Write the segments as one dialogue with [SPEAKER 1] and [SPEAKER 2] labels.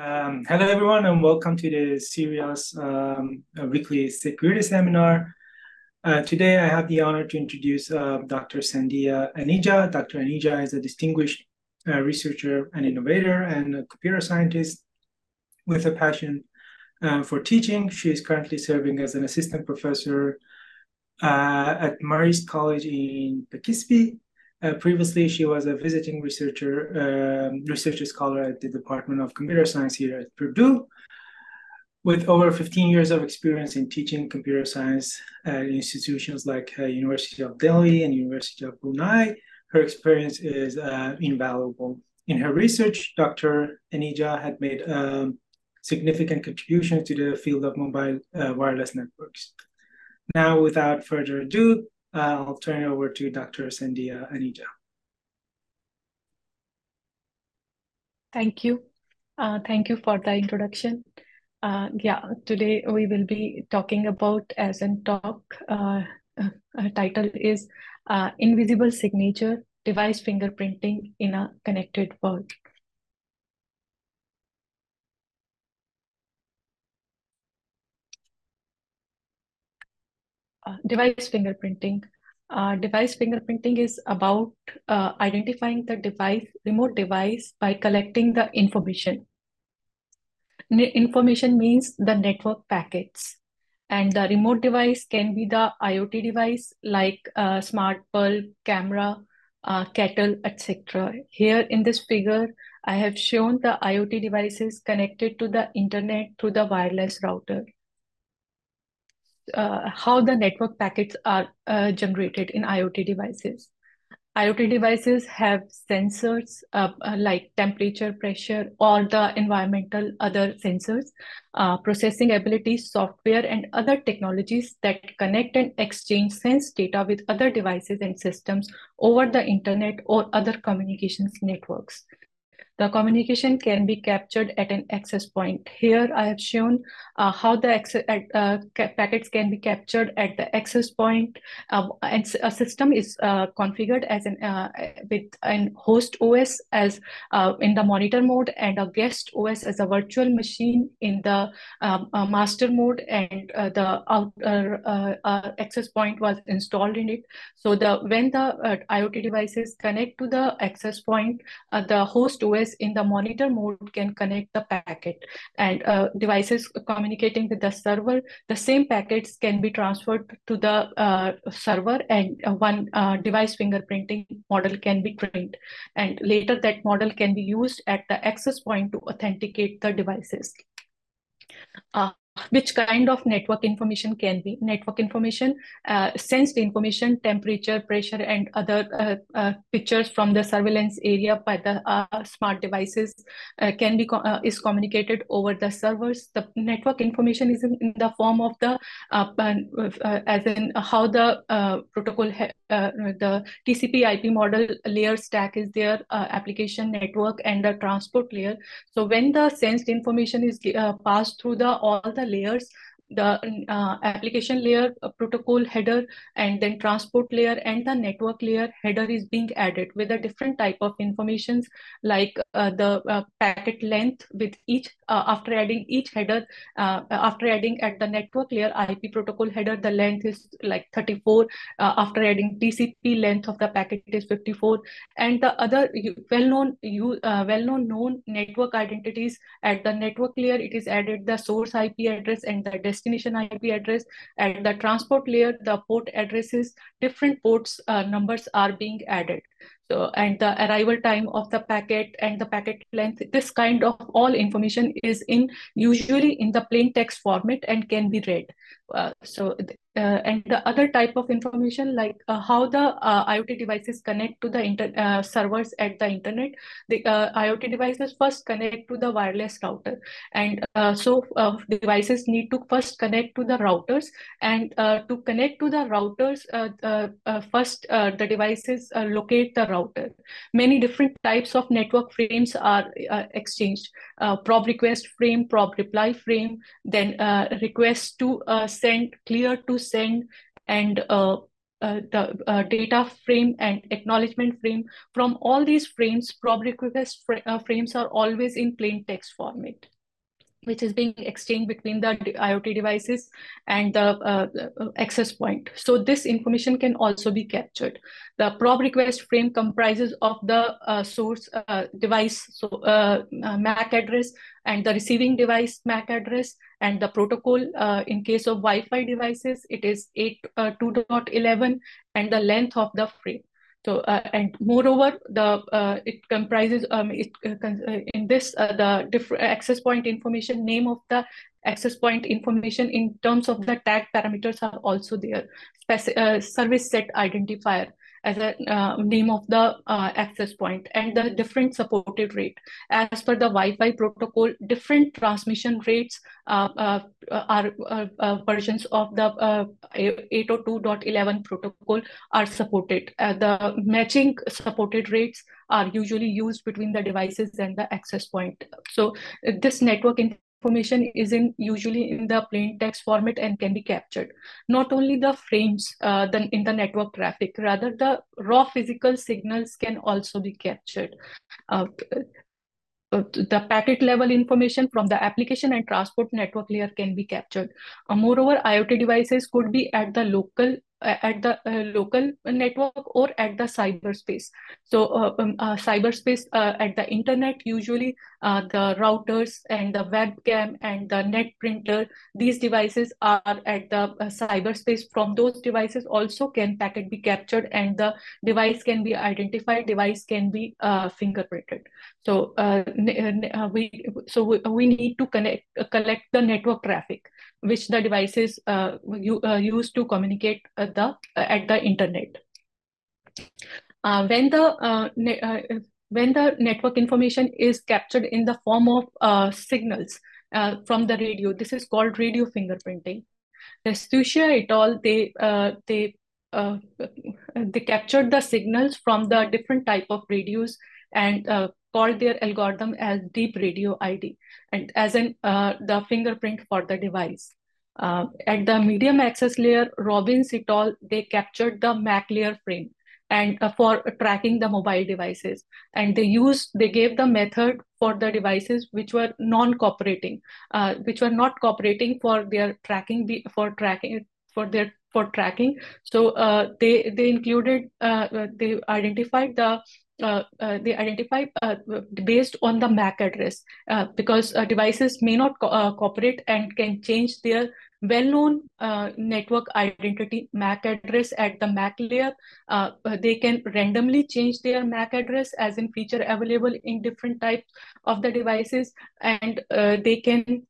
[SPEAKER 1] Um, hello, everyone, and welcome to the CERIAS um, weekly security seminar. Uh, today, I have the honor to introduce uh, Dr. Sandhya Aneja. Dr. Aneja is a distinguished uh, researcher and innovator and a computer scientist with a passion uh, for teaching. She is currently serving as an assistant professor uh, at Marist College in Poughkeepsie uh, previously, she was a visiting researcher, um, research scholar at the Department of Computer Science here at Purdue. With over 15 years of experience in teaching computer science at institutions like uh, University of Delhi and University of Brunei, her experience is uh, invaluable. In her research, Dr. Aneja had made um, significant contributions to the field of mobile uh, wireless networks. Now, without further ado, I'll turn it over to Dr. Sandhya Aneja.
[SPEAKER 2] Thank you. Uh, thank you for the introduction. Uh, yeah, today we will be talking about as in talk. Uh, uh title is uh, Invisible Signature Device Fingerprinting in a Connected World. Device fingerprinting. Uh, device fingerprinting is about uh, identifying the device, remote device by collecting the information. N information means the network packets. And the remote device can be the IoT device like uh, smart bulb, camera, uh, kettle, etc. Here in this figure, I have shown the IoT devices connected to the internet through the wireless router uh, how the network packets are uh, generated in IoT devices. IoT devices have sensors uh, uh, like temperature, pressure, or the environmental other sensors, uh, processing abilities, software, and other technologies that connect and exchange sense data with other devices and systems over the internet or other communications networks. The communication can be captured at an access point. Here I have shown uh, how the access, uh, packets can be captured at the access point. Uh, and a system is uh, configured as an uh, with an host OS as uh, in the monitor mode and a guest OS as a virtual machine in the um, master mode and the outer access point was installed in it. So the when the IoT devices connect to the access point, the host OS device in the monitor mode can connect the packet and uh, devices communicating with the server, the same packets can be transferred to the uh, server and uh, one uh, device fingerprinting model can be trained. And later that model can be used at the access point to authenticate the devices. Uh, which kind of network information can be network information uh, sensed information temperature pressure and other uh, uh, pictures from the surveillance area by the uh, smart devices uh, can be uh, is communicated over the servers. The network information is in, in the form of the as in how the protocol the tcp ip model layer stack is there application network and the transport layer. So when the sensed information is passed through the all the layers the uh, application layer protocol header and then transport layer and the network layer header is being added with a different type of informations like uh, the uh, packet length with each uh, after adding each header uh, after adding at the network layer ip protocol header the length is like 34 uh, after adding tcp length of the packet is 54 and the other well-known you well-known known network identities at the network layer it is added the source ip address and the destination IP address. At the transport layer, the port addresses, different ports uh, numbers are being added. So, and the arrival time of the packet and the packet length, this kind of all information is in usually in the plain text format and can be read. Uh, so uh, and the other type of information like uh, how the uh, IoT devices connect to the inter uh, servers at the internet. The uh, IoT devices first connect to the wireless router, and uh, so uh, devices need to first connect to the routers. And to connect to the routers, first the devices locate the router. Many different types of network frames are exchanged: probe request frame, probe reply frame, then request to send, clear to send, and uh, uh, the uh, data frame and acknowledgement frame. From all these frames, probe request fr uh, frames are always in plain text format which is being exchanged between the IoT devices and the uh, uh, access point. So this information can also be captured. The probe request frame comprises of the uh, source uh, device so uh, uh, MAC address and the receiving device MAC address and the protocol. in case of Wi-Fi devices, it is 8.2.11 and the length of the frame. So uh, and moreover, the uh, it comprises um, it uh, uh in this uh, the different access point information name of the access point information in terms of the tag parameters are also there. Uh, service set identifier as a uh, name of the uh, access point and the different supported rate. As per the Wi-Fi protocol, different transmission rates uh, uh are uh, uh, versions of the 802.11 protocol are supported. the matching supported rates are usually used between the devices and the access point. So this network information is in usually in the plain text format and can be captured. Not only the frames uh, in the network traffic, rather the raw physical signals can also be captured. Uh, uh, the packet level information from the application and transport network layer can be captured. Uh, moreover, IoT devices could be at the local at the uh, local network or at the cyberspace. So uh, um, uh, cyberspace uh, at the internet, usually uh, the routers and the webcam and the net printer, these devices are at the uh, cyberspace. From those devices also can packet be captured and the device can be identified, device can be fingerprinted. So we so we, we need to connect collect the network traffic which the devices uh, you, uh, use to communicate at the, at the internet. Uh, when the uh, uh, when the network information is captured in the form of uh, signals from the radio, this is called radio fingerprinting. Restuccia et al. They they they captured the signals from the different type of radios and called their algorithm as deep radio ID and as in uh, the fingerprint for the device. Uh, at the medium access layer, Robyns et al., they captured the MAC layer frame and uh, for tracking the mobile devices. And they used, they gave the method for the devices which were non-cooperating, uh, which were not cooperating for their tracking, for tracking, for their for tracking. So uh, they they included, uh, they identified the uh, uh, they identify uh, based on the MAC address uh, because uh, devices may not co uh, cooperate and can change their well-known uh, network identity MAC address at the MAC layer. Uh, they can randomly change their MAC address as in feature available in different types of the devices and uh, they can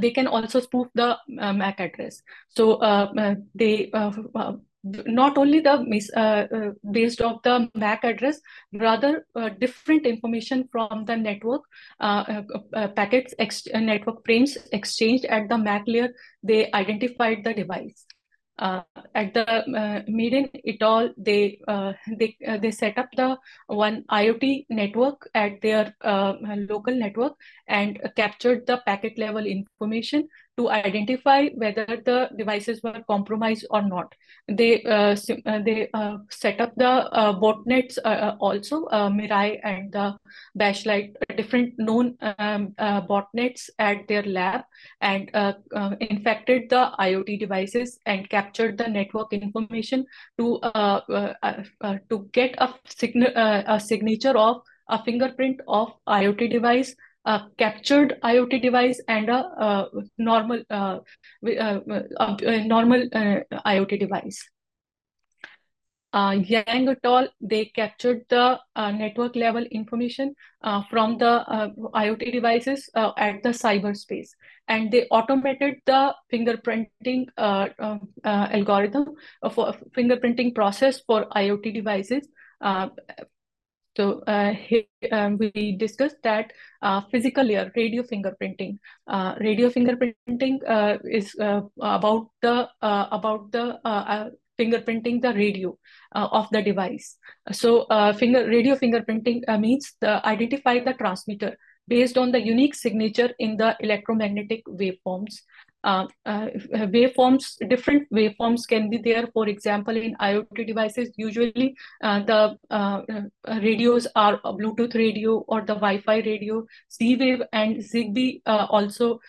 [SPEAKER 2] they can also spoof the MAC address. So they not only the uh, uh, based of the MAC address, rather uh, different information from the network uh, uh, uh, packets, network frames exchanged at the MAC layer, they identified the device. at the Meidan, it all they they they set up the one IoT network at their local network and captured the packet level information to identify whether the devices were compromised or not. They uh, uh, they uh, set up the uh, botnets uh, uh, also, Mirai and the Bashlite, different known um, botnets at their lab and infected the IoT devices and captured the network information to to get a, a signature of a fingerprint of IoT device a captured IoT device and a, uh, normal uh, uh, normal IoT device. Uh, Yang et al. They captured the uh, network level information uh, from the IoT devices at the cyberspace, and they automated the fingerprinting um, algorithm for fingerprinting process for IoT devices so uh, here, um, we discussed that uh, physical layer, radio fingerprinting. Uh, radio fingerprinting uh, is uh, about the uh, about the fingerprinting the radio of the device. So finger radio fingerprinting means the identify the transmitter based on the unique signature in the electromagnetic waveforms. Uh, uh, waveforms, different waveforms can be there. For example, in IoT devices, usually uh, the uh, uh, radios are Bluetooth radio or the Wi-Fi radio, Z-Wave and ZigBee also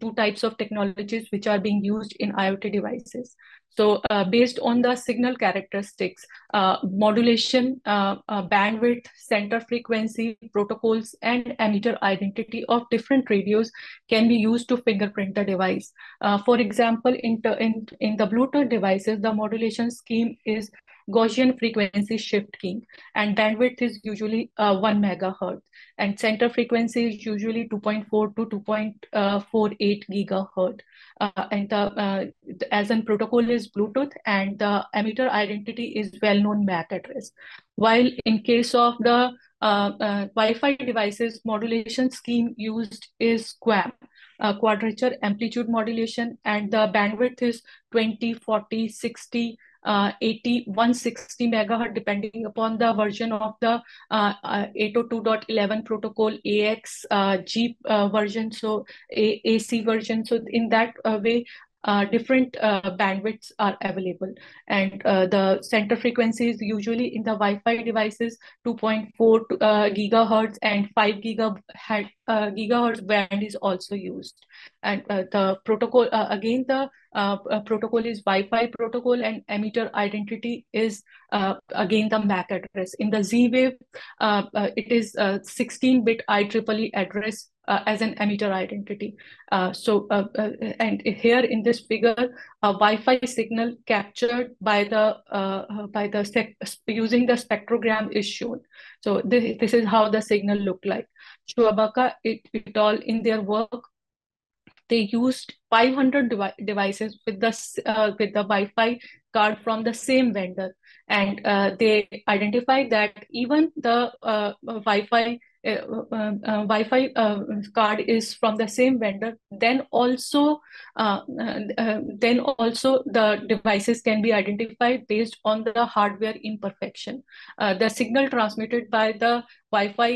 [SPEAKER 2] two types of technologies which are being used in IoT devices. So uh, based on the signal characteristics, uh, modulation, uh, uh, bandwidth, center frequency, protocols, and emitter identity of different radios can be used to fingerprint the device. Uh, for example, in, in, in the Bluetooth devices, the modulation scheme is Gaussian frequency shift keying, and bandwidth is usually uh, 1 megahertz, and center frequency is usually 2.4 to 2.48 gigahertz. Uh, and the, uh, as in protocol is Bluetooth, and the emitter identity is well-known MAC address. While in case of the uh, uh, Wi-Fi devices, modulation scheme used is QAM, uh, quadrature amplitude modulation, and the bandwidth is 20, 40, 60, uh, 80, 160 megahertz, depending upon the version of the uh, uh, 802.11 protocol, AX, uh, G uh, version, so A AC version. So in that uh, way, uh, different uh, bandwidths are available. And uh, the center frequencies usually in the Wi-Fi devices 2.4 uh, gigahertz and 5 gigahertz, uh, gigahertz band is also used. And uh, the protocol, again, the protocol is Wi-Fi protocol and emitter identity is again the MAC address. In the Z-Wave, it is 16-bit IEEE address as an emitter identity. Uh, so, uh, uh and here in this figure, a Wi-Fi signal captured by the uh, uh, by the using the spectrogram is shown. So this, this is how the signal looked like. Shuabaka it, it all in their work they used 500 devi devices with the uh, with the Wi-Fi card from the same vendor, and uh, they identified that even the uh, Wi-Fi uh, uh, uh, Uh, uh, uh, Wi-Fi card is from the same vendor, then also then also the devices can be identified based on the hardware imperfection. the signal transmitted by the Wi-Fi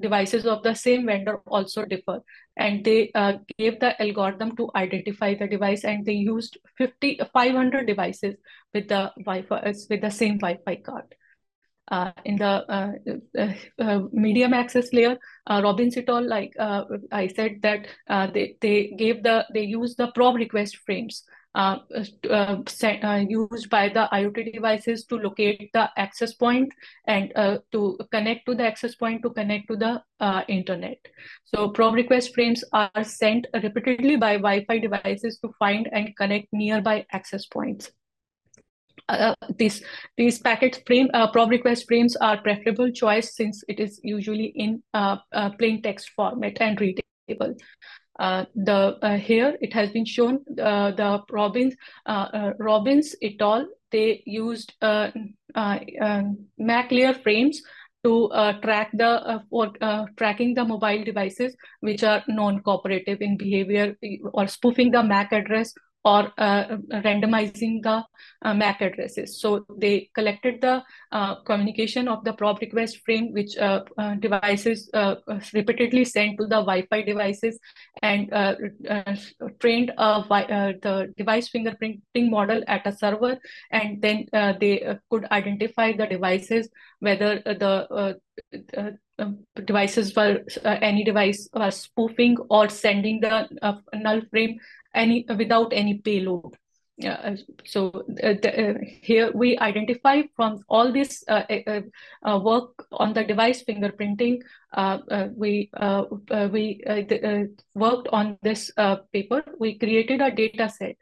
[SPEAKER 2] devices of the same vendor also differ, and they gave the algorithm to identify the device, and they used 50 500 devices with the Wi-Fi with the same Wi-Fi card. Uh, in the uh, uh, uh, medium access layer, uh, Robyns et al. Like uh, I said that they they gave the they used the probe request frames set, used by the IoT devices to locate the access point and to connect to the access point to connect to the internet. So probe request frames are sent repeatedly by Wi-Fi devices to find and connect nearby access points. Uh, these these packet frame uh, probe request frames are preferable choice since it is usually in uh, uh plain text format and readable. Uh, the uh, here it has been shown the Robyns Robyns et al. They used MAC layer frames to track the for tracking the mobile devices which are non-cooperative in behavior or spoofing the MAC address or uh, randomizing the uh, MAC addresses. So they collected the uh, communication of the probe request frame, which uh, uh, devices uh, repeatedly sent to the Wi-Fi devices and trained the device fingerprinting model at a server. And then they could identify the devices, whether the devices were any device was spoofing or sending the null frame any without any payload. Uh, so uh, the, uh, here we identify from all this uh, uh, uh, work on the device fingerprinting. we we worked on this paper. We created a data set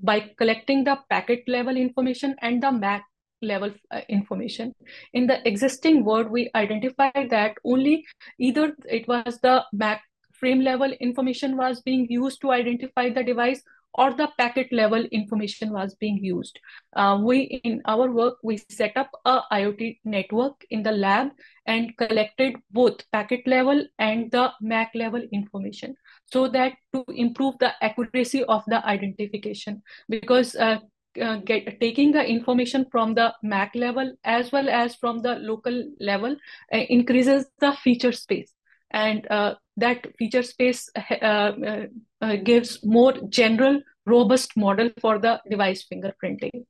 [SPEAKER 2] by collecting the packet level information and the MAC level information. In the existing word, we identified that only either it was the MAC frame level information was being used to identify the device or the packet level information was being used. Uh, we, in our work, we set up a IoT network in the lab and collected both packet level and the MAC level information so that to improve the accuracy of the identification because uh, uh, get, taking the information from the MAC level as well as from the local level uh, increases the feature space and uh, that feature space gives more general, robust model for the device fingerprinting.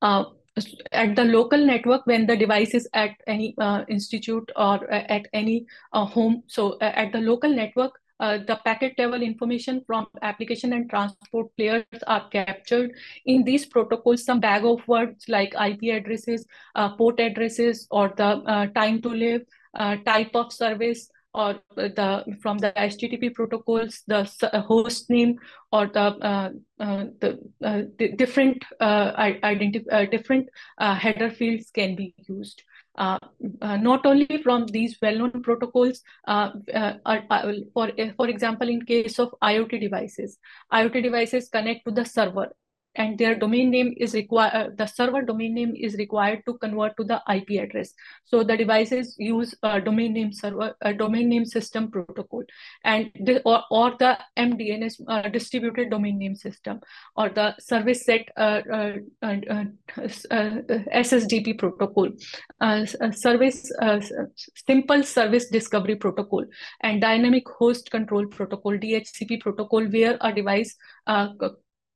[SPEAKER 2] Uh, at the local network when the device is at any uh, institute or uh, at any uh, home. So uh, at the local network, uh, the packet level information from application and transport players are captured. In these protocols, some bag of words like IP addresses, uh, port addresses, or the time to live, type of service, or the from the HTTP protocols, the host name or the uh, uh, the, uh, the, different uh, uh, different uh, header fields can be used. Uh, uh, not only from these well-known protocols, uh, are, for for example, in case of IoT devices, IoT devices connect to the server and their domain name is required uh, the server domain name is required to convert to the ip address. So the devices use a domain name server a domain name system protocol and the, or, or the mdns uh, distributed domain name system or the service set uh, uh, uh, uh ssdp protocol a service simple service discovery protocol and dynamic host control protocol dhcp protocol where a device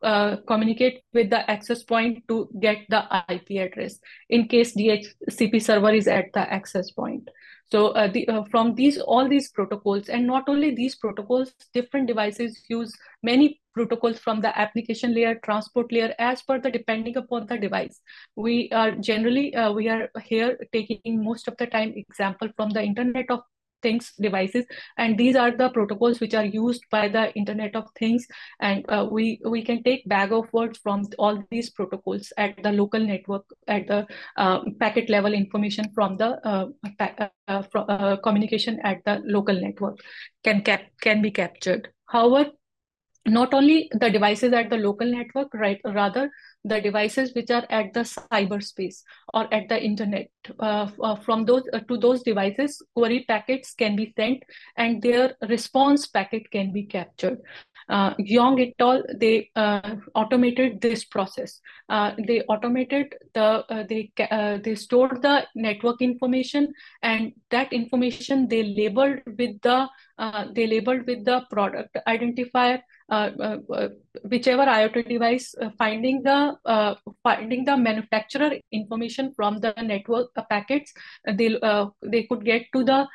[SPEAKER 2] uh, communicate with the access point to get the IP address in case DHCP server is at the access point. So uh, the, uh, from these all these protocols, and not only these protocols, different devices use many protocols from the application layer, transport layer, as per the depending upon the device. We are generally uh, we are here taking most of the time example from the Internet of things devices and these are the protocols which are used by the internet of things. And uh, we we can take bag of words from all these protocols at the local network at the uh, packet level information from the uh, uh from, uh, communication at the local network can cap can be captured. However not only the devices at the local network right rather the devices which are at the cyberspace or at the internet. Uh, uh, from those uh, to those devices, query packets can be sent and their response packet can be captured. Uh, Yang et al. They uh, automated this process. Uh, they automated the they they stored the network information and that information they labeled with the they labeled with the product identifier uh, uh, uh, Uh, uh, whichever IoT device, uh, finding the finding the manufacturer information from the network packets, they they could get to the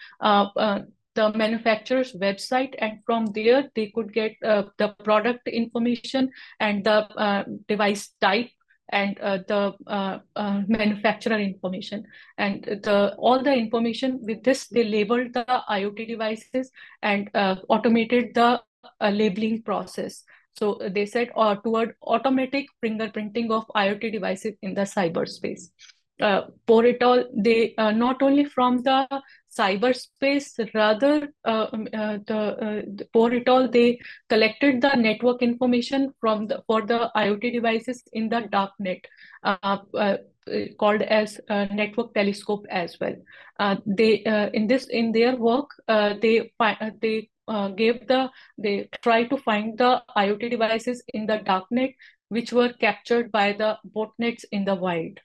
[SPEAKER 2] the manufacturer's website and from there they could get uh, the product information and the uh, device type and uh, the manufacturer information. And the all the information with this they labeled the iot devices and automated the a labeling process. So uh, they said uh, toward automatic fingerprinting of IoT devices in the cyberspace. Uh, Pour it all, they uh, not only from the cyberspace, rather uh, um, uh, the, uh, the Pour et al., they collected the network information from the for the IoT devices in the darknet, called as network telescope as well. they in this in their work they find they uh, gave the they try to find the IoT devices in the darknet which were captured by the botnets in the wild.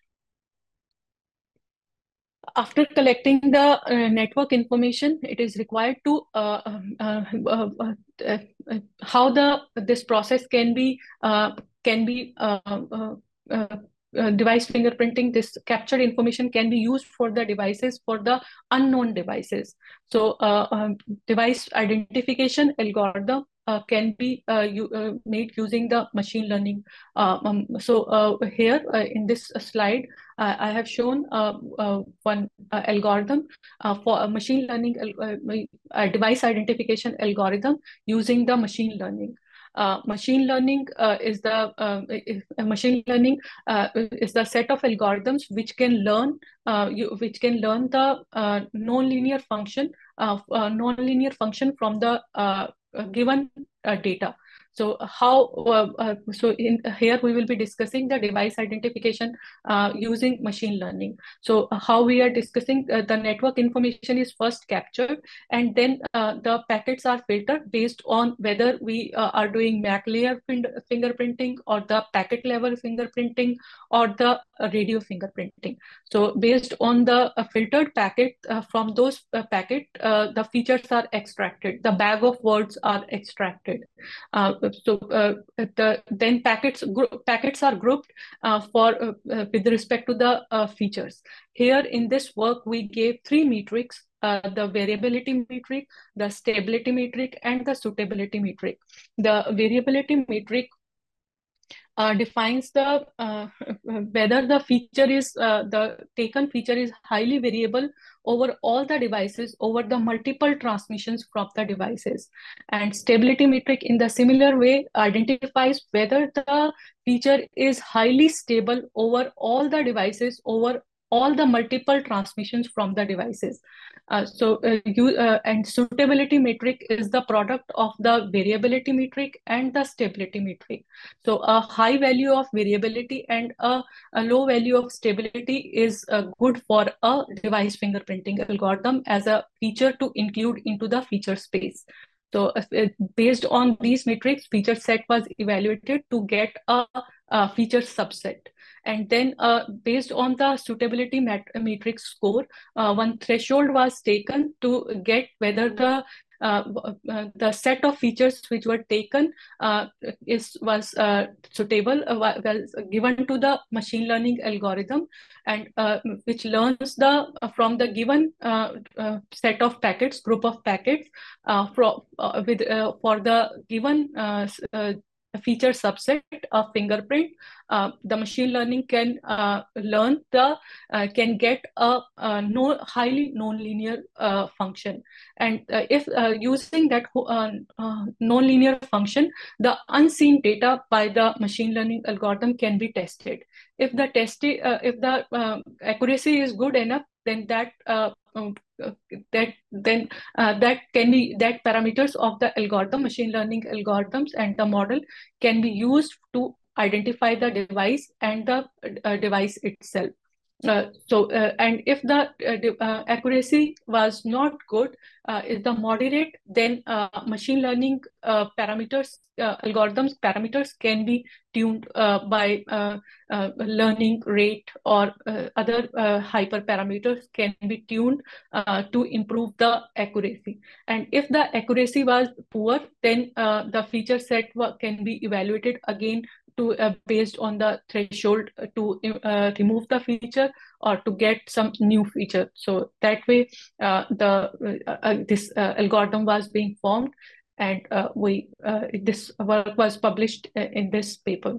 [SPEAKER 2] After collecting the uh, network information, it is required to uh, um, uh, uh, uh, how the this process can be can be uh, device fingerprinting, this captured information can be used for the devices for the unknown devices. So uh, um, device identification algorithm uh, can be uh, you, uh, made using the machine learning. Uh, um, so here in this slide, I have shown one algorithm for a machine learning device identification algorithm using the machine learning. Uh, machine learning uh, is the uh, machine learning uh, is the set of algorithms which can learn uh, you, which can learn the nonlinear function non-linear function from the given data. So how, uh, uh, so in here we will be discussing the device identification uh, using machine learning. So how we are discussing uh, the network information is first captured and then uh, the packets are filtered based on whether we uh, are doing MAC layer fingerprinting or the packet level fingerprinting or the radio fingerprinting. So based on the filtered packet from those packet, the features are extracted. The bag of words are extracted so uh, the then packets packets are grouped uh, for uh, with respect to the features. Here in this work, we gave three metrics uh, the variability metric, the stability metric, and the suitability metric. The variability metric uh, defines the uh, whether the feature is uh, the taken feature is highly variable over all the devices over the multiple transmissions from the devices. And stability metric in the similar way identifies whether the feature is highly stable over all the devices over all the multiple transmissions from the devices. Uh, so uh, you uh, and suitability metric is the product of the variability metric and the stability metric. So a high value of variability and a, a low value of stability is uh, good for a device fingerprinting algorithm as a feature to include into the feature space. So based on these metrics, feature set was evaluated to get a, a feature subset. And then uh, based on the suitability matrix score, uh, one threshold was taken to get whether the uh, uh, the set of features which were taken uh, is was uh, suitable uh, was given to the machine learning algorithm and uh, which learns the from the given set of packets group of packets for with for the given feature subset of fingerprint, uh, the machine learning can uh, learn the uh, can get a, a no highly nonlinear uh, function, and uh, if uh, using that nonlinear function, the unseen data by the machine learning algorithm can be tested. If the test if the accuracy is good enough, then that that then uh, that can be that parameters of the algorithm machine learning algorithms and the model can be used to identify the device and the uh, device itself uh, so uh, and if the uh, uh, accuracy was not good uh, is the moderate then uh, machine learning uh, parameters algorithms parameters can be tuned by learning rate or other hyperparameters can be tuned to improve the accuracy. And if the accuracy was poor then the feature set can be evaluated again to uh, based on the threshold to uh, remove the feature or to get some new feature. So that way, uh, the uh, uh, this uh, algorithm was being formed, and we this work was published in this paper.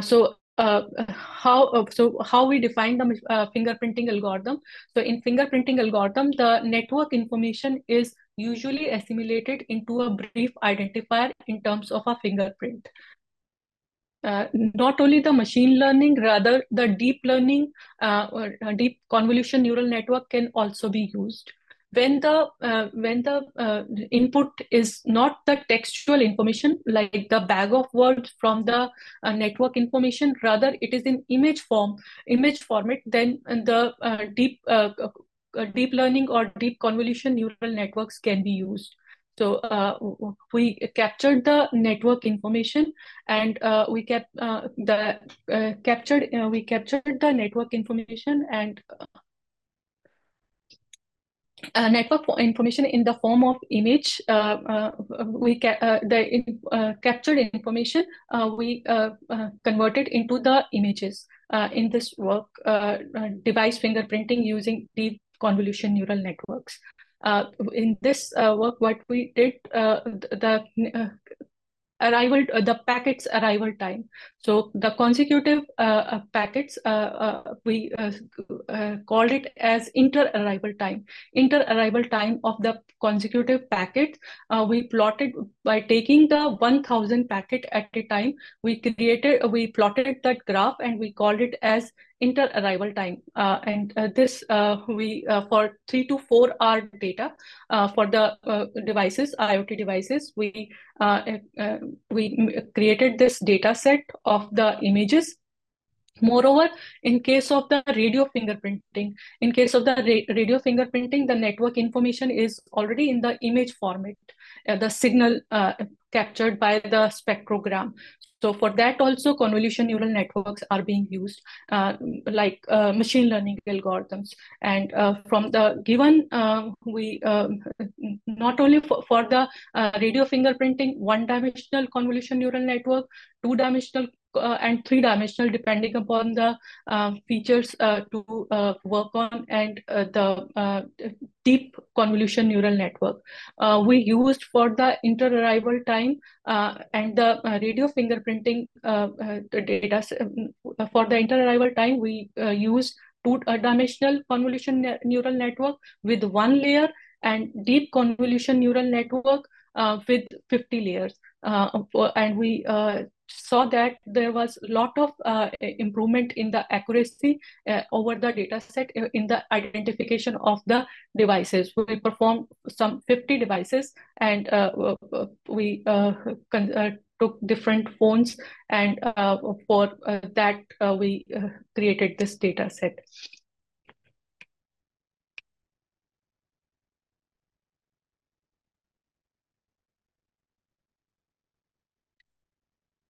[SPEAKER 2] so uh, how uh, so how we define the uh, fingerprinting algorithm so in fingerprinting algorithm the network information is usually assimilated into a brief identifier in terms of a fingerprint uh, not only the machine learning, rather the deep learning, uh, uh, deep convolution neural network can also be used. When the uh, when the uh, input is not the textual information like the bag of words from the uh, network information, rather it is in image form, image format, then the deep deep learning or deep convolution neural networks can be used. So uh, we captured the network information, and uh, we kept uh, the uh, captured uh, we captured the network information and uh, network information in the form of image. we ca the in, captured information we converted into the images in this work. device fingerprinting using deep convolution neural networks. Uh, in this uh, work, what we did, uh, the arrival uh, the packets arrival time. So the consecutive uh, uh, packets we called it as inter arrival time. Inter arrival time of the consecutive packets we plotted by taking the 1000 packet at a time. We created we plotted that graph and we called it as inter-arrival time. Uh, and uh, this uh, we uh, for three to four hour data uh, for the uh, devices, IoT devices, we we created this data set of the images Moreover, in case of the radio fingerprinting, in case of the ra radio fingerprinting, the network information is already in the image format, uh, the signal uh, captured by the spectrogram. So for that also convolution neural networks are being used uh, like uh, machine learning algorithms. And uh, from the given, uh, we um, not only for, for the radio fingerprinting, one dimensional convolution neural network, two dimensional uh, and three dimensional depending upon the uh, features uh, to uh, work on and uh, the uh, deep convolution neural network. we used for the inter-arrival time and the radio fingerprinting data for the inter-arrival time we used two-dimensional convolution ne neural network with one layer and deep convolution neural network with 50 layers. And we saw that there was a lot of uh, improvement in the accuracy uh, over the data set uh, in the identification of the devices. We performed some 50 devices and uh, uh we uh, took different phones and for that we created this data set.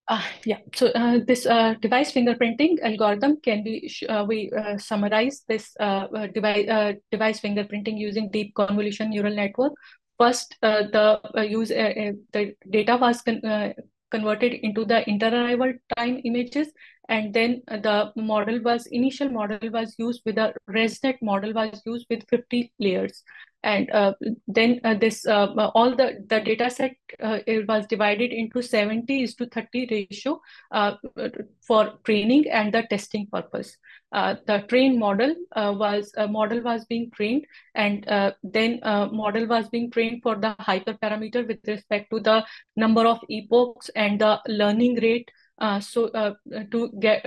[SPEAKER 2] Uh, yeah, so uh, this uh, device fingerprinting algorithm can be, uh, we uh, summarize this uh, device, device fingerprinting using deep convolution neural network. First, the use the data was con converted into the inter-arrival time images, and then the model was, initial model was used with a ResNet model was used with 50 layers and uh, then uh, this uh, all the the data set uh, it was divided into 70 is to 30 ratio uh, for training and the testing purpose. Uh, the train model was a model was being trained and then model was being trained for the hyperparameter with respect to the number of epochs and the learning rate so to get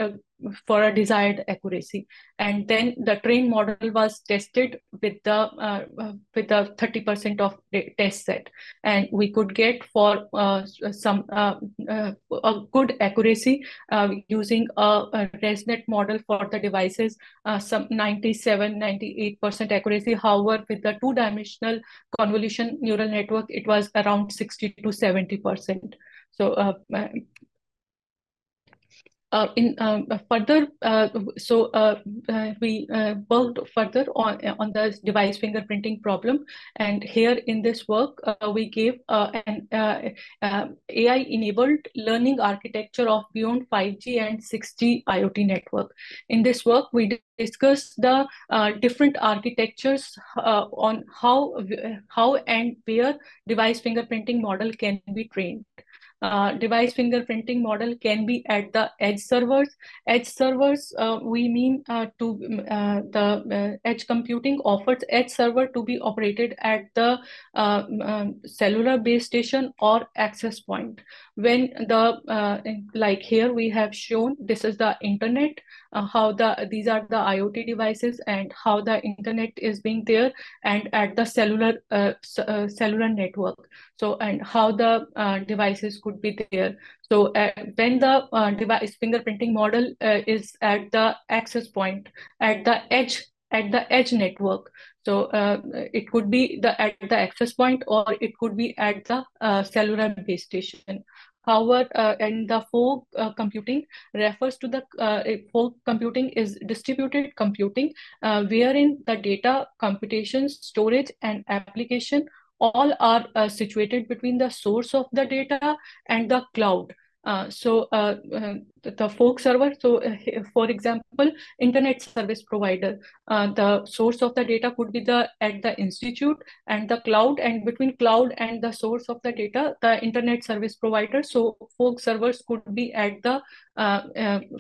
[SPEAKER 2] for a desired accuracy. And then the train model was tested with the uh, uh with the 30% of the test set. And we could get for uh, some a good accuracy using a, a, resnet model for the devices some 97 98% accuracy. However with the two dimensional convolution neural network it was around 60 to 70% so uh, in um, further, uh, so uh, uh we uh, worked further on on the device fingerprinting problem, and here in this work, uh, we gave an AI-enabled learning architecture of beyond 5G and 6G IoT network. In this work, we discussed the different architectures on how how and where device fingerprinting model can be trained uh, device fingerprinting model can be at the edge servers. Edge servers, uh, we mean uh, to uh, the uh, edge computing offers edge server to be operated at the um, cellular base station or access point. When the, like here we have shown, this is the internet how the these are the IoT devices and how the internet is being there and at the cellular cellular network. So and how the devices could be there. So uh, when the uh, device fingerprinting model is at the access point at the edge at the edge network. So uh, it could be the at the access point or it could be at the uh, cellular base station. However, uh, and the fog uh, computing refers to the uh, fog computing is distributed computing, uh, wherein the data, computation, storage, and application all are uh, situated between the source of the data and the cloud. Uh, so uh, uh, the fog server, so uh, for example, internet service provider, uh, the source of the data could be the at the institute and the cloud and between cloud and the source of the data, the internet service provider. So fog servers could be at the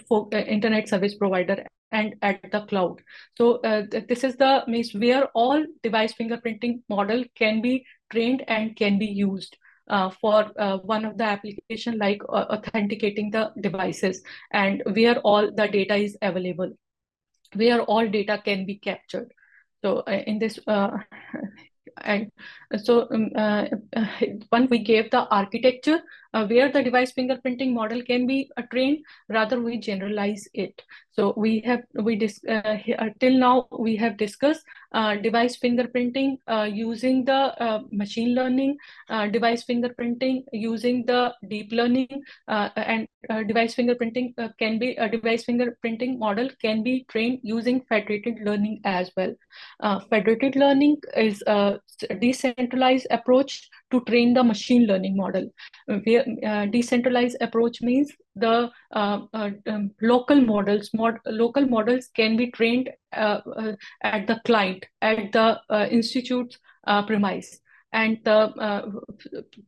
[SPEAKER 2] fog, internet service provider and at the cloud. So th this is the means where all device fingerprinting model can be trained and can be used uh, for uh, one of the application like uh, authenticating the devices and where all the data is available. where all data can be captured. So uh, in this, uh, and so um, uh, when we gave the architecture uh, where the device fingerprinting model can be uh, trained, rather we generalize it. So we have we dis uh, till now we have discussed uh, device fingerprinting uh, using the machine learning, device fingerprinting using the deep learning, and device fingerprinting can be a device fingerprinting model can be trained using federated learning as well. federated learning is a decentralized approach to train the machine learning model. Where uh, decentralized approach means the uh, uh, um, local models, mod local models can be trained uh, uh, at the client, at the uh, institute's premise. And the,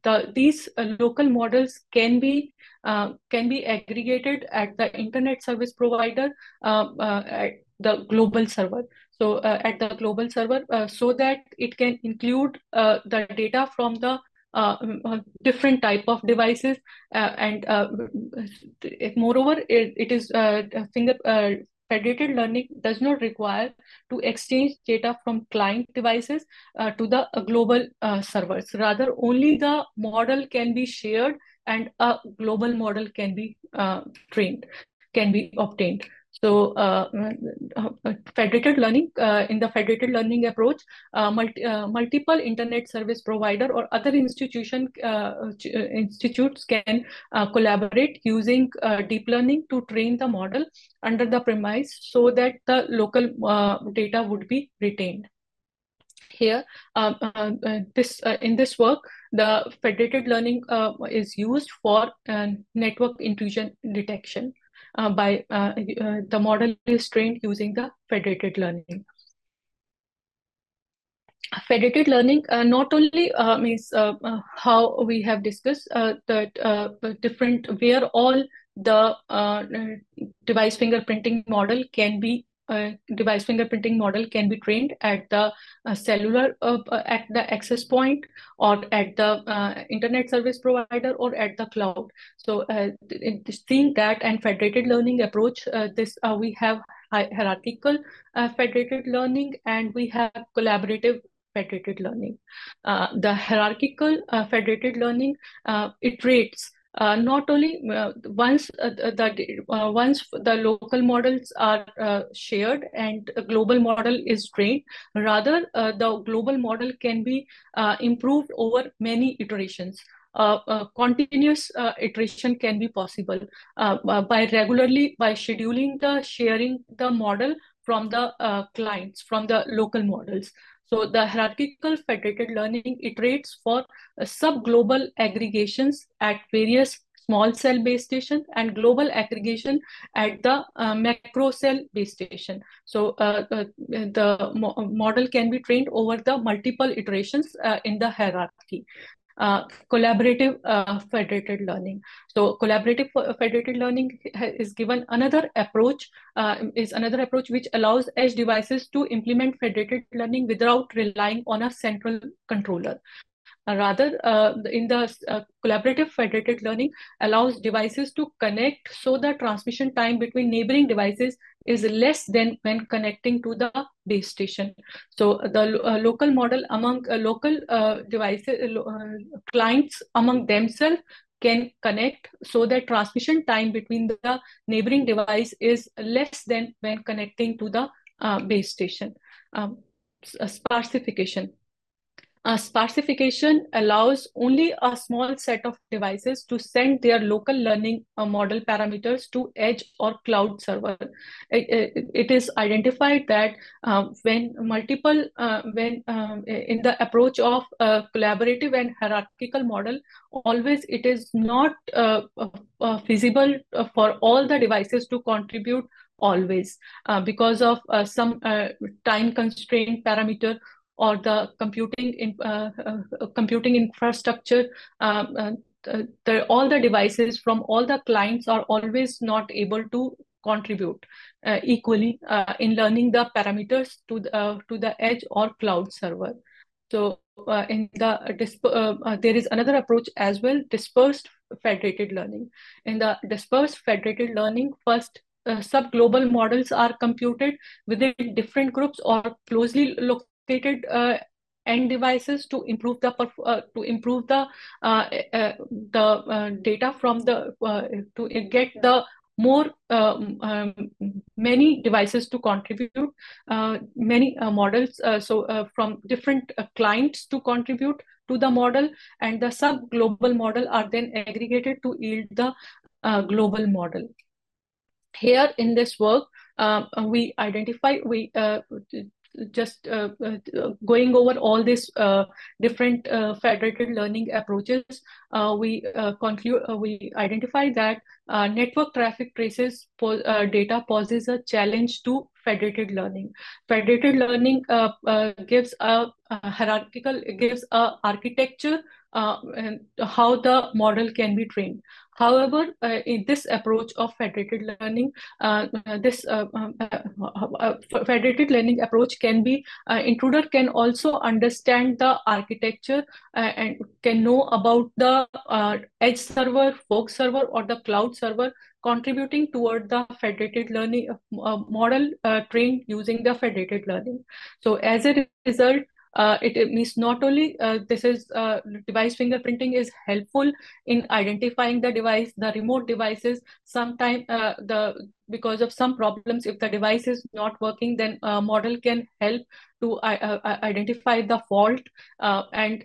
[SPEAKER 2] the, these local models can be can be aggregated at the internet service provider at the global server so uh, at the global server uh, so that it can include uh, the data from the uh, uh, different type of devices uh, and moreover it, it is finger federated learning does not require to exchange data from client devices to the global servers. Rather, only the model can be shared and a global model can be trained, can be obtained. So uh, uh, uh, federated learning, uh, in the federated learning approach, uh, multi, uh, multiple internet service provider or other institution institutes can collaborate using deep learning to train the model under the premise so that the local data would be retained. Here, um, this in this work, the federated learning is used for network intrusion detection uh, by uh, uh, the model is trained using the federated learning. Federated learning uh, not only uh, means uh, how we have discussed that different where all the device fingerprinting model can be uh, device fingerprinting model can be trained at the uh, cellular uh, at the access point or at the uh, internet service provider or at the cloud. So uh, seeing that and federated learning approach uh, this we have hierarchical federated learning and we have collaborative federated learning. The hierarchical federated learning iterates uh, not only uh, once uh, the uh, once the local models are uh, shared and a global model is trained rather uh, the global model can be improved over many iterations. Continuous iteration can be possible by regularly by scheduling the sharing the model from the clients from the local models so the hierarchical federated learning iterates for uh, sub-global aggregations at various small cell base station and global aggregation at the uh, macro cell base station. So uh, uh, the mo model can be trained over the multiple iterations uh, in the hierarchy. Uh, collaborative uh, federated learning. So collaborative federated learning is given another approach, uh, is another approach which allows edge devices to implement federated learning without relying on a central controller. Uh, rather, uh, in the uh, collaborative federated learning allows devices to connect so the transmission time between neighboring devices is less than when connecting to the base station. So the uh, local model among uh, local uh, devices, clients among themselves can connect so that transmission time between the neighboring device is less than when connecting to the base station. Um, sparsification. Uh, sparsification allows only a small set of devices to send their local learning uh, model parameters to edge or cloud server. it, it, it is identified that uh, when multiple, uh, when um, in the approach of a collaborative and hierarchical model, always it is not uh, uh, feasible for all the devices to contribute always because of some time constraint parameter or the computing in, uh, uh, computing infrastructure uh, the, all the devices from all the clients are always not able to contribute uh, equally uh, in learning the parameters to the, uh, to the edge or cloud server. So in the there is another approach as well, dispersed federated learning. In the dispersed federated learning, first sub-global models are computed within different groups or closely located end devices to improve the uh, to improve the uh, uh, the data from the to get the more um, um, many devices to contribute many models so from different clients to contribute to the model and the sub global model are then aggregated to yield the global model. Here in this work uh, we identify we uh, just uh, uh, going over all these uh, different uh, federated learning approaches, uh, we uh, conclude we identify that network traffic traces po data poses a challenge to federated learning. Federated learning gives a, a hierarchical gives a architecture uh, how the model can be trained. However, uh, in this approach of federated learning, uh, this uh, um, uh, federated learning approach can be, intruder can also understand the architecture and can know about the edge server, fog server, or the cloud server contributing toward the federated learning uh, model uh, trained using the federated learning. So as a result, uh, it, means not only uh, this is uh, device fingerprinting is helpful in identifying the device, the remote devices. Sometimes uh, the because of some problems, if the device is not working, then a model can help to uh, uh, identify the fault. and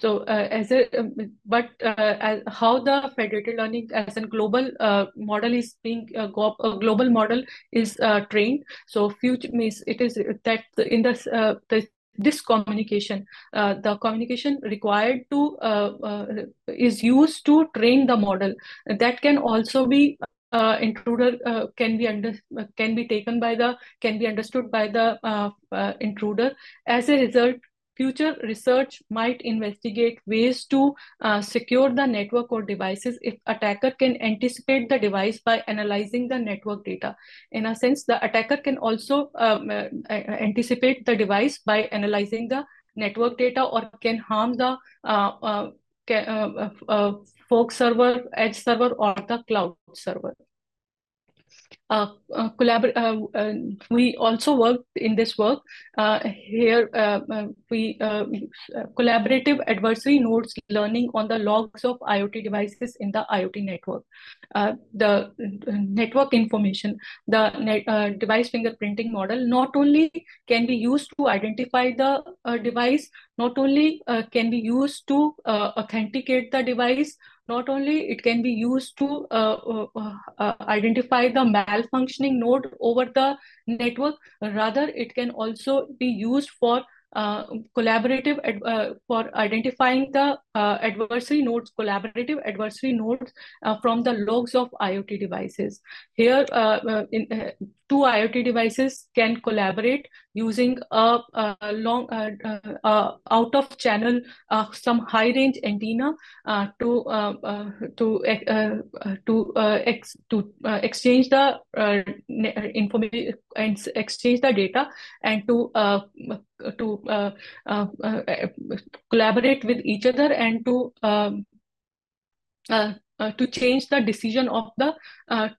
[SPEAKER 2] so as a um, but as how the federated learning as a global model is being a global model is trained. So future means it is that in the the this communication uh, the communication required to uh, uh, is used to train the model. That can also be uh, intruder uh, can be under can be taken by the can be understood by the uh, intruder as a result Future research might investigate ways to uh, secure the network or devices if attacker can anticipate the device by analyzing the network data. In a sense, the attacker can also um, uh, anticipate the device by analyzing the network data or can harm the uh, uh, uh, uh fog server, edge server, or the cloud server. Uh, uh, collabor uh, uh, we also work in this work. Uh, here we collaborative adversary nodes learning on the logs of IoT devices in the IoT network. The network information the net, device fingerprinting model not only can be used to identify the device not only can be used to authenticate the device not only it can be used to uh, uh, uh, identify the malfunctioning node over the network, rather it can also be used for uh, collaborative uh, for identifying the uh, adversary nodes, collaborative adversary nodes uh, from the logs of IoT devices. Here, uh, uh, in, two IoT devices can collaborate using a, a long uh, uh, out of channel uh, some high range antenna to to to ex to exchange the information and exchange the data and to to uh, uh, uh, collaborate with each other and to um, to change the decision of the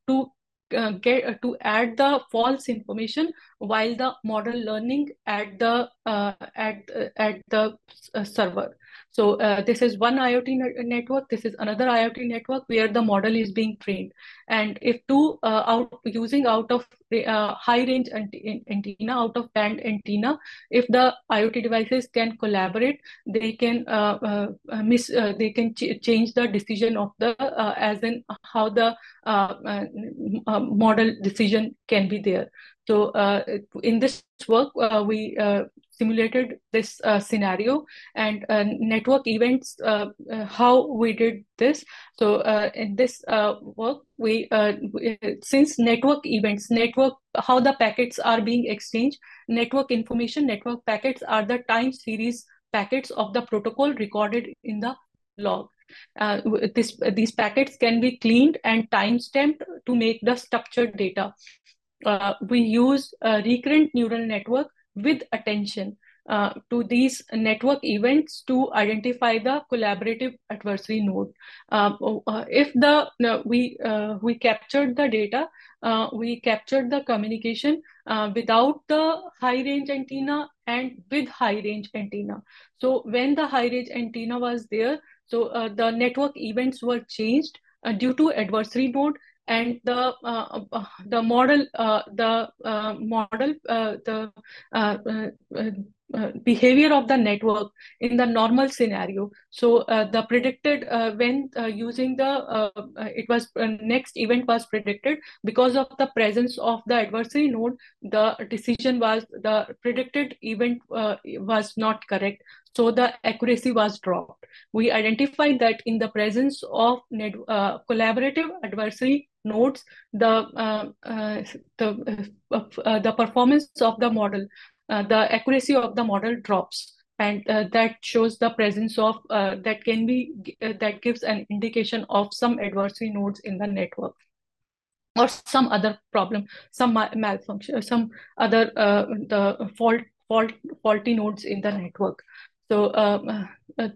[SPEAKER 2] to uh, get uh, to add the false information while the model learning at the uh, at at the server so uh, this is one IoT network. This is another IoT network where the model is being trained. And if two uh, out using out of uh, high range antenna, out of band antenna, if the IoT devices can collaborate, they can uh, uh, uh, miss, they can ch change the decision of the as in how the model decision can be there. So in this work, we simulated this uh, scenario and uh, network events, uh, uh how we did this. So uh, in this uh, work, we, since network events, network, how the packets are being exchanged, network information, network packets are the time series packets of the protocol recorded in the log. Uh, this, these packets can be cleaned and time-stamped to make the structured data. Uh, we use a recurrent neural network with attention. uh, to these network events to identify the collaborative adversary node. Uh, uh if the we uh, we captured the data, uh, we captured the communication without the high range antenna and with high range antenna. So when the high range antenna was there, so the network events were changed due to adversary node and the uh, uh, the model uh, the uh, model uh, the uh, behavior of the network in the normal scenario. So the predicted when using the it was next event was predicted because of the presence of the adversary node. The decision was the predicted event was not correct. So the accuracy was dropped. We identified that in the presence of net, collaborative adversary nodes, the the the performance of the model uh, the accuracy of the model drops and uh, that shows the presence of uh, that can be uh, that gives an indication of some adversary nodes in the network or some other problem some malfunction some other uh, the fault fault faulty nodes in the network so um, uh,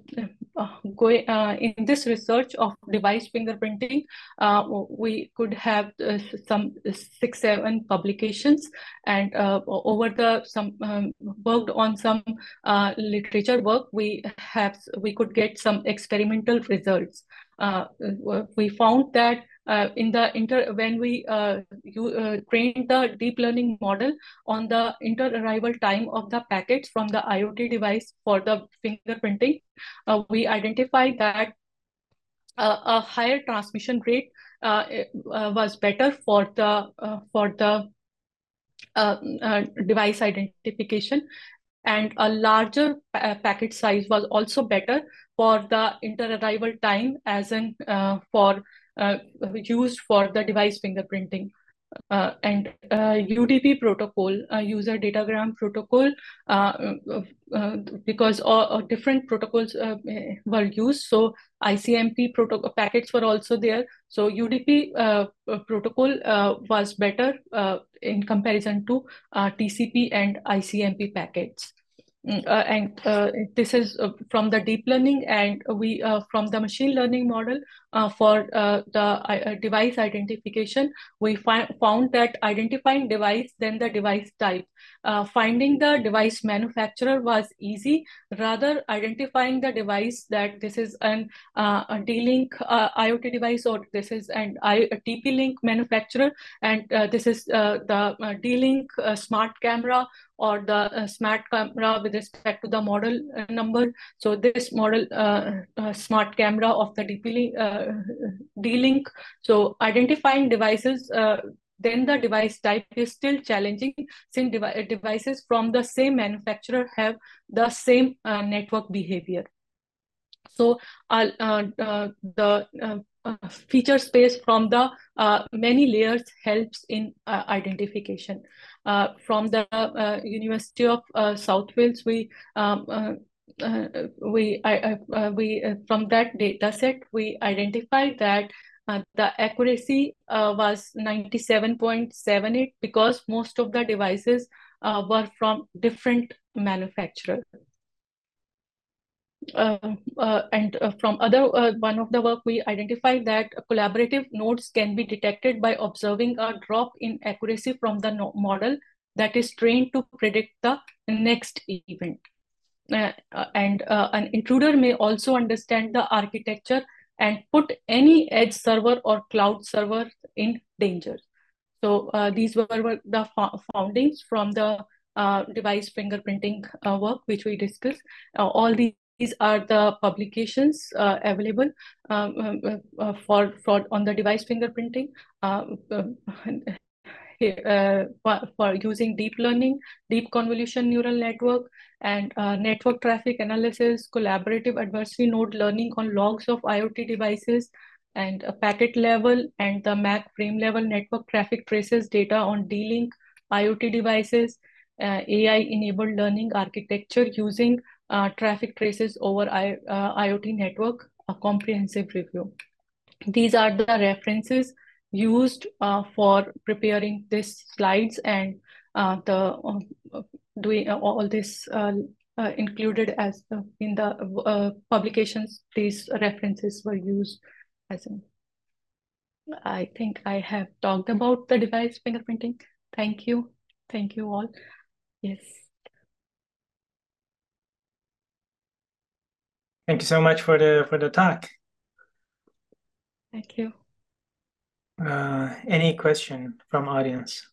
[SPEAKER 2] uh, going uh, in this research of device fingerprinting, we could have some six, seven publications and over the some um, worked on some literature work, we have we could get some experimental results. we found that uh, in the inter when we uh, you uh, trained the deep learning model on the inter arrival time of the packets from the IoT device for the fingerprinting, uh, we identified that uh, a higher transmission rate uh, was better for the for the device identification. And a larger pa packet size was also better for the inter-arrival time as in for uh, used for the device fingerprinting. Uh, and uh, UDP protocol, uh, user datagram protocol, uh, uh, because all different protocols were used. So ICMP protocol packets were also there. So UDP protocol was better in comparison to TCP and ICMP packets. Mm, uh, and uh, this is uh, from the deep learning and we uh, from the machine learning model uh, for uh, the device identification we found that identifying device then the device type finding the device manufacturer was easy rather identifying the device that this is an a D-Link IoT device or this is an TP-Link manufacturer and this is the D-Link smart camera or the uh, smart camera with respect to the model uh, number. So this model uh, uh smart camera of the DP uh, D-Link. So identifying devices, uh, then the device type is still challenging since devi devices from the same manufacturer have the same network behavior. So the uh, feature space from the uh, many layers helps in uh, identification. Uh, from the uh, University of South Wales, we um, Uh, we I, uh, we uh, from that data set we identified that the accuracy was 97.78 because most of the devices were from different manufacturers. Uh, uh, and uh, from other one of the work we identified that collaborative nodes can be detected by observing a drop in accuracy from the no model that is trained to predict the next event. Uh, and uh, an intruder may also understand the architecture and put any edge server or cloud server in danger. So uh, these were, the foundings from the device fingerprinting work, which we discussed. all these are the publications uh, available um, um, uh, uh, for, for on the device fingerprinting uh, uh, for using deep learning, deep convolution neural network, and uh, network traffic analysis, collaborative adversary node learning on logs of IoT devices, and a packet level and the MAC frame level network traffic traces data on D-Link IoT devices, AI-enabled learning architecture using uh, traffic traces over I, uh, IoT network, a comprehensive review. These are the references used uh, for preparing these slides and uh, the um, doing all this uh, included as the, in the uh, publications. These references were used as an. I think I have talked about the device fingerprinting. Thank you. Thank you all. Yes.
[SPEAKER 1] Thank you so much for the for the talk.
[SPEAKER 2] Thank you.
[SPEAKER 1] Uh, any question from audience?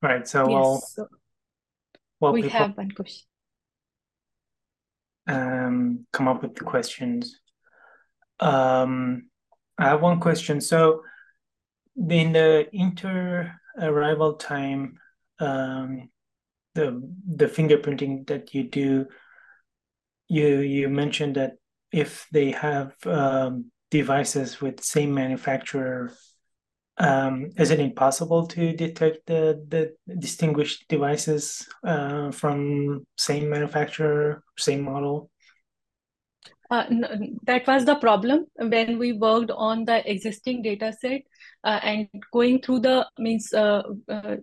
[SPEAKER 1] Right, so
[SPEAKER 2] Yes, so
[SPEAKER 1] we'll
[SPEAKER 2] we
[SPEAKER 1] people
[SPEAKER 2] have one question.
[SPEAKER 1] um come up with the questions. Um, I have one question. So in the inter-arrival time, um, the the fingerprinting that you do, you you mentioned that if they have um, devices with same manufacturer, um, is it impossible to detect the the distinguished devices uh, from same manufacturer, same model?
[SPEAKER 2] Uh, n- that was the problem when we worked on the existing data set uh, and going through the means uh, uh,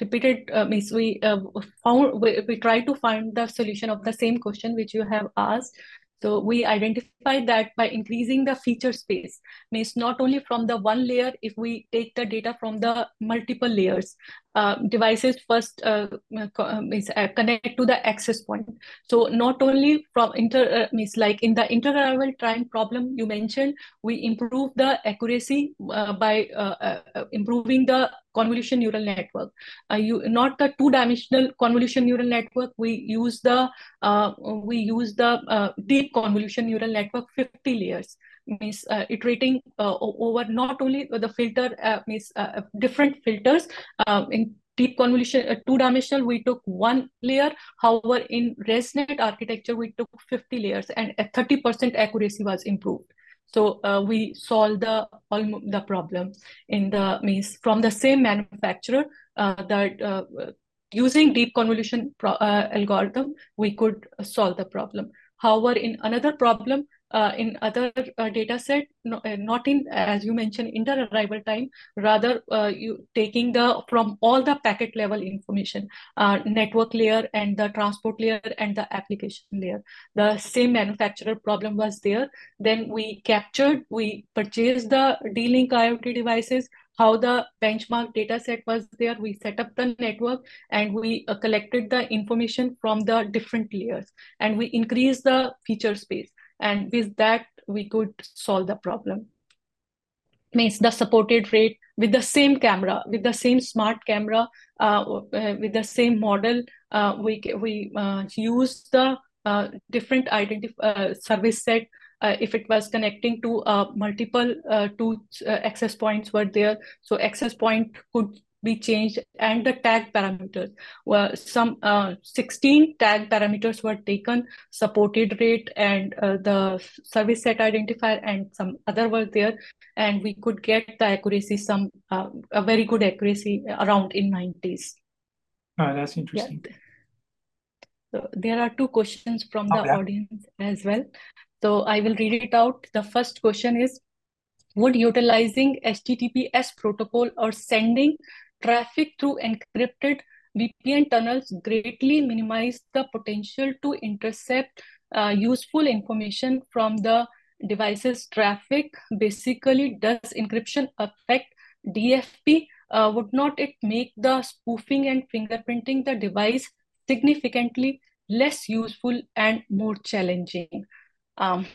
[SPEAKER 2] repeated uh, means we uh, found we, we tried to find the solution of the same question which you have asked. So we identified that by increasing the feature space means not only from the one layer if we take the data from the multiple layers uh, devices first uh, uh, uh, connect to the access point so not only from inter means like in the inter-arrival time problem you mentioned we improve the accuracy by improving the convolution neural network. You not the two-dimensional convolution neural network. We use the we use the deep convolution neural network, 50 layers means uh, iterating uh, over not only the filter uh, means different filters um, in deep convolution uh, two dimensional we took one layer however in resnet architecture we took 50 layers and 30% accuracy was improved so uh, we solved the the problem in the means from the same manufacturer uh, that using deep convolution algorithm we could solve the problem. However, in another problem, uh, in other uh, data set, no, uh, not in, as you mentioned, inter-arrival time, rather uh, you taking the from all the packet level information, uh, network layer and the transport layer and the application layer. The same manufacturer problem was there. Then we captured, we purchased the D-Link IoT devices, how the benchmark data set was there. We set up the network and we uh, collected the information from the different layers and we increased the feature space and with that we could solve the problem. Means the supported rate with the same camera with the same smart camera uh, uh with the same model uh, we we uh, use the uh, different identity uh, service set if it was connecting to multiple two access points were there. So access point could be changed and the tag parameters. Were some uh, 16 tag parameters were taken supported rate and uh, the service set identifier and some other were there and we could get the accuracy some uh, a very good accuracy around in 90s
[SPEAKER 1] oh that's interesting. Yeah.
[SPEAKER 2] so there are two questions from the okay. audience as well. So i will read it out. The first question is would utilizing https protocol or sending traffic through encrypted VPN tunnels greatly minimize the potential to intercept uh, useful information from the device's traffic. Basically, does encryption affect DFP? Uh, would not it make the spoofing and fingerprinting the device significantly less useful and more challenging? Um,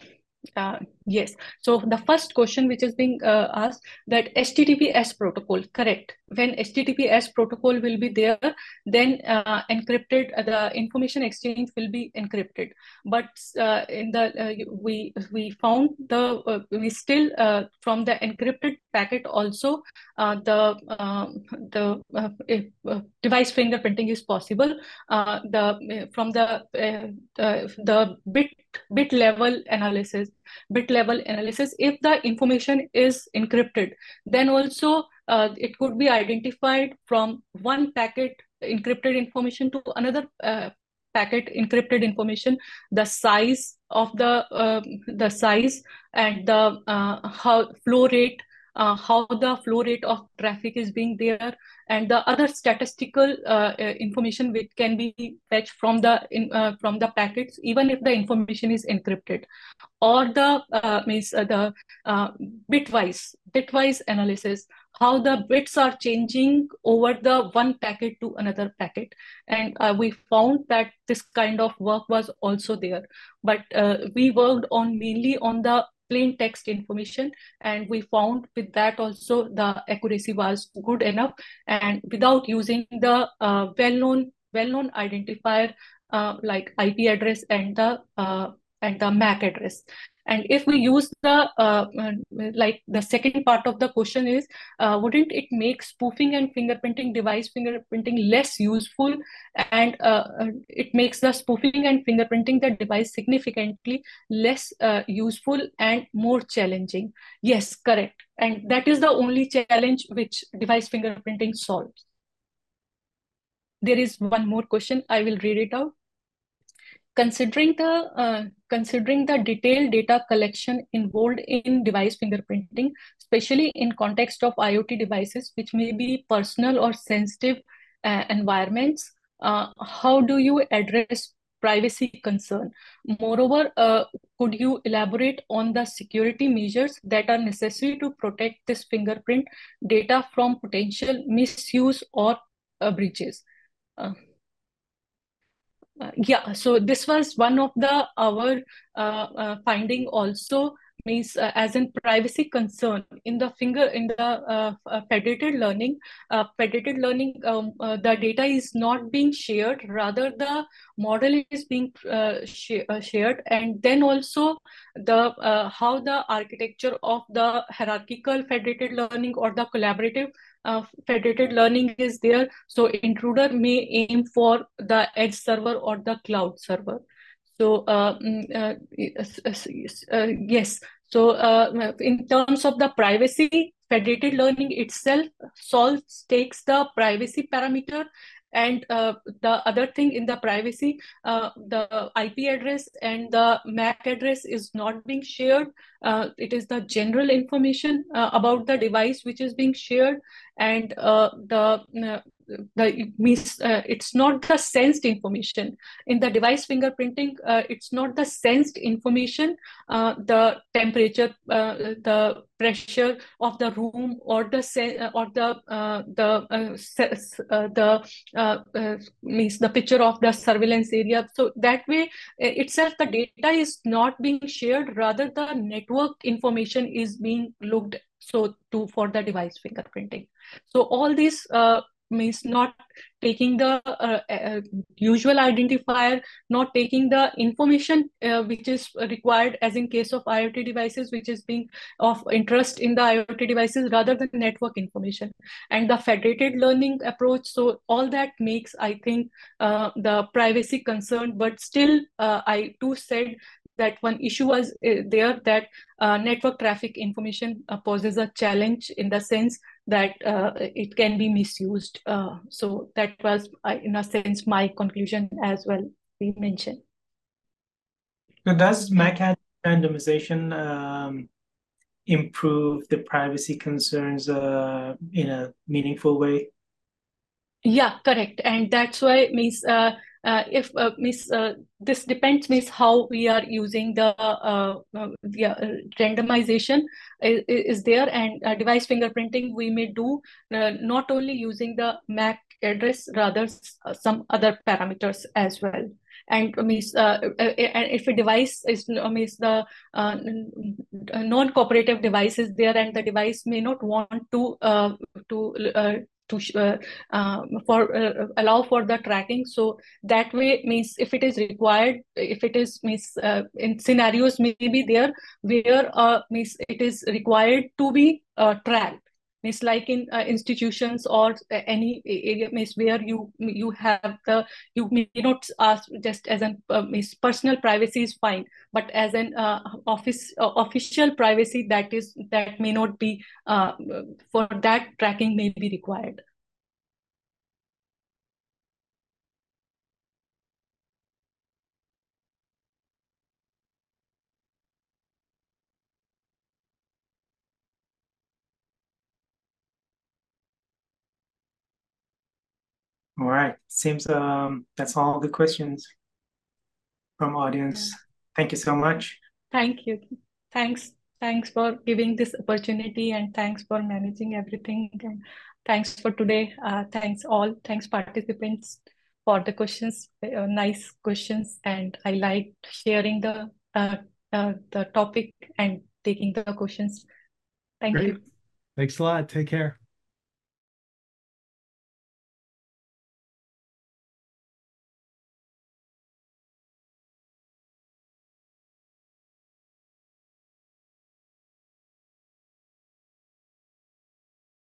[SPEAKER 2] uh, yes. So the first question which is being uh, asked that HTTPS protocol, correct. When HTTPS protocol will be there, then uh, encrypted, uh, the information exchange will be encrypted. But uh, in the, uh, we, we found the, we still, from the encrypted packet also, the, um, the device fingerprinting is possible. the, from the, the, the bit, bit level analysis, bit level analysis if the information is encrypted then also uh, it could be identified from one packet encrypted information to another uh, packet encrypted information, the size of the uh, the size and the uh, how flow rate uh, how the flow rate of traffic is being there and the other statistical uh, uh, information which can be fetched from the in, uh, from the packets even if the information is encrypted. Or the uh, means the bitwise bitwise analysis how the bits are changing over the one packet to another packet. And we found that this kind of work was also there. But we worked on mainly on the plain text information. And we found with that also the accuracy was good enough. And without using the uh, well-known well-known identifier uh, like IP address and the uh, and the MAC address. And if we use the, uh, uh, like the second part of the question is, uh, wouldn't it make spoofing and fingerprinting, device fingerprinting less useful? And uh, uh, it makes the spoofing and fingerprinting the device significantly less uh, useful and more challenging. Yes, correct. And that is the only challenge which device fingerprinting solves. There is one more question. I will read it out considering the uh, considering the detailed data collection involved in device fingerprinting especially in context of iot devices which may be personal or sensitive uh, environments uh, how do you address privacy concern? Moreover uh, could you elaborate on the security measures that are necessary to protect this fingerprint data from potential misuse or uh, breaches uh, uh, yeah, so this was one of the our uh, uh, finding also means uh, as in privacy concern in the finger in the uh, uh, federated learning federated learning um, the data is not being shared rather the model is being sh shared and then also the how the architecture of the hierarchical federated learning or the collaborative uh, federated learning is there. So intruder may aim for the edge server or the cloud server. So uh, mm, uh, uh, yes, so uh, in terms of the privacy, federated learning itself solves takes the privacy parameter and uh, the other thing in the privacy, uh, the IP address and the MAC address is not being shared. Uh, it is the general information uh, about the device which is being shared and uh, the uh, the it means uh, it's not the sensed information. In the device fingerprinting uh, it's not the sensed information uh, the temperature uh, the pressure of the room or the uh, or the uh, the the means the picture of the surveillance area. So that way itself the data is not being shared rather the network information is being looked so to for the device fingerprinting. So all these uh, means not taking the uh, uh, usual identifier, not taking the information uh, which is required as in case of IoT devices, which is being of interest in the IoT devices rather than network information. And the federated learning approach, so all that makes, I think, uh, the privacy concern, but still uh, I too said that one issue was uh, there that network traffic information poses a challenge in the sense that uh, it can be misused. Uh, so that was, uh, in a sense, my conclusion as well. We mentioned.
[SPEAKER 1] So does MAC randomization um, improve the privacy concerns in a meaningful way?
[SPEAKER 2] Yeah, correct, and that's why means uh, uh, if uh, miss uh, this depends means how we are using the uh, uh, the randomization is, is there and device fingerprinting we may do not only using the MAC address rather some other parameters as well. And means uh, if a device is means the uh, non-cooperative device is there and the device may not want to uh, to to uh, uh, for uh, allow for the tracking. So that way means if it is required if it is means uh, in scenarios maybe there where uh, means it is required to be uh, tracked means like in uh, institutions or uh, any area means where you you have the you may not ask just as an uh, means personal privacy is fine but as an uh, office uh, official privacy that is that may not be uh, for that tracking may be required
[SPEAKER 1] All right. Seems um, that's all the questions from audience. Yeah. Thank you so much.
[SPEAKER 2] Thank you. Thanks. Thanks for giving this opportunity and thanks for managing everything. And thanks for today. Uh, thanks all. Thanks participants for the questions. Uh, nice questions. And I liked sharing the uh, uh, the topic and taking the questions. Thank Great. you.
[SPEAKER 3] Thanks a lot. Take care.